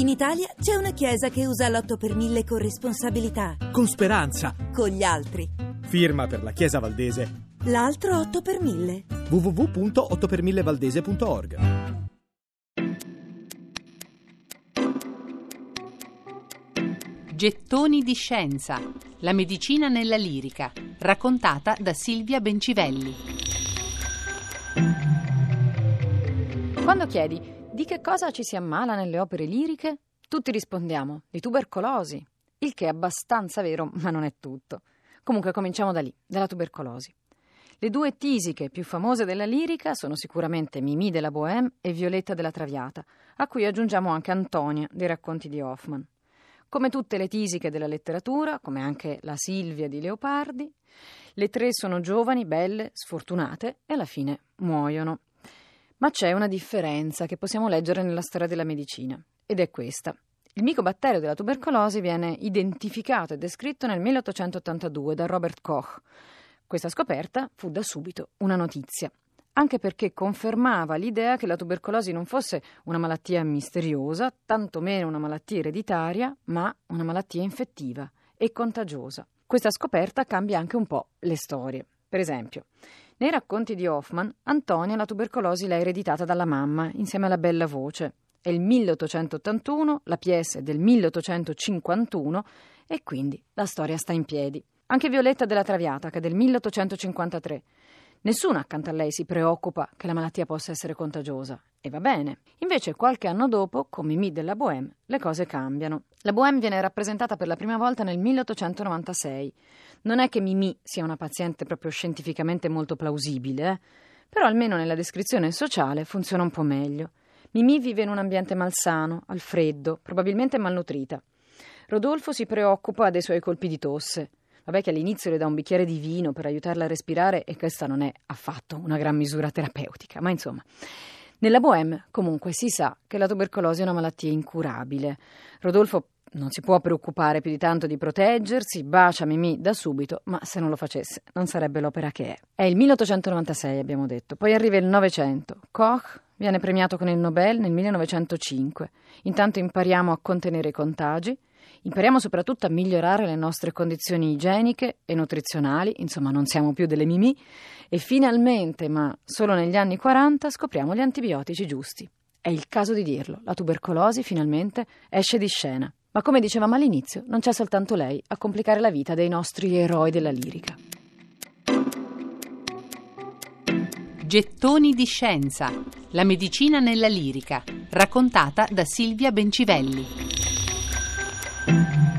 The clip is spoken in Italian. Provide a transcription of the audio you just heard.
In Italia c'è una chiesa che usa l'8 per 1000 con responsabilità. Con speranza. Con gli altri. Firma per la Chiesa Valdese. L'altro 8 per 1000. www.8per1000valdese.org Gettoni di scienza. La medicina nella lirica. Raccontata da Silvia Bencivelli. Quando chiedi di che cosa ci si ammala nelle opere liriche, tutti rispondiamo di tubercolosi, il che è abbastanza vero, ma non è tutto. Comunque cominciamo da lì, dalla tubercolosi. Le due tisiche più famose della lirica sono sicuramente Mimì della Bohème e Violetta della Traviata, a cui aggiungiamo anche Antonia dei racconti di Hoffman. Come tutte le tisiche della letteratura, come anche la Silvia di Leopardi, le tre sono giovani, belle, sfortunate e alla fine muoiono. Ma c'è una differenza che possiamo leggere nella storia della medicina, ed è questa. Il micobatterio della tubercolosi viene identificato e descritto nel 1882 da Robert Koch. Questa scoperta fu da subito una notizia anche perché confermava l'idea che la tubercolosi non fosse una malattia misteriosa, tantomeno una malattia ereditaria, ma una malattia infettiva e contagiosa. Questa scoperta cambia anche un po' le storie. Per esempio, nei racconti di Hoffman, Antonia la tubercolosi l'ha ereditata dalla mamma insieme alla bella voce. È il 1881, la PS è del 1851 e quindi la storia sta in piedi. Anche Violetta della Traviata, che è del 1853. Nessuno accanto a lei si preoccupa che la malattia possa essere contagiosa. E va bene. Invece, qualche anno dopo, con Mimì della Bohème, le cose cambiano. La Bohème viene rappresentata per la prima volta nel 1896. Non è che Mimì sia una paziente proprio scientificamente molto plausibile, eh? però almeno nella descrizione sociale funziona un po' meglio. Mimì vive in un ambiente malsano, al freddo, probabilmente malnutrita. Rodolfo si preoccupa dei suoi colpi di tosse. Vabbè che all'inizio le dà un bicchiere di vino per aiutarla a respirare e questa non è affatto una gran misura terapeutica, ma insomma. Nella Bohème comunque si sa che la tubercolosi è una malattia incurabile. Rodolfo non si può preoccupare più di tanto di proteggersi, bacia Mimì da subito, ma se non lo facesse non sarebbe l'opera che è. È il 1896, abbiamo detto, poi arriva il 900. Koch viene premiato con il Nobel nel 1905. Intanto impariamo a contenere i contagi Impariamo soprattutto a migliorare le nostre condizioni igieniche e nutrizionali, insomma non siamo più delle mimì, e finalmente, ma solo negli anni 40, scopriamo gli antibiotici giusti. È il caso di dirlo, la tubercolosi finalmente esce di scena. Ma come dicevamo all'inizio, non c'è soltanto lei a complicare la vita dei nostri eroi della lirica. Gettoni di scienza. La medicina nella lirica. Raccontata da Silvia Bencivelli. Mm-hmm.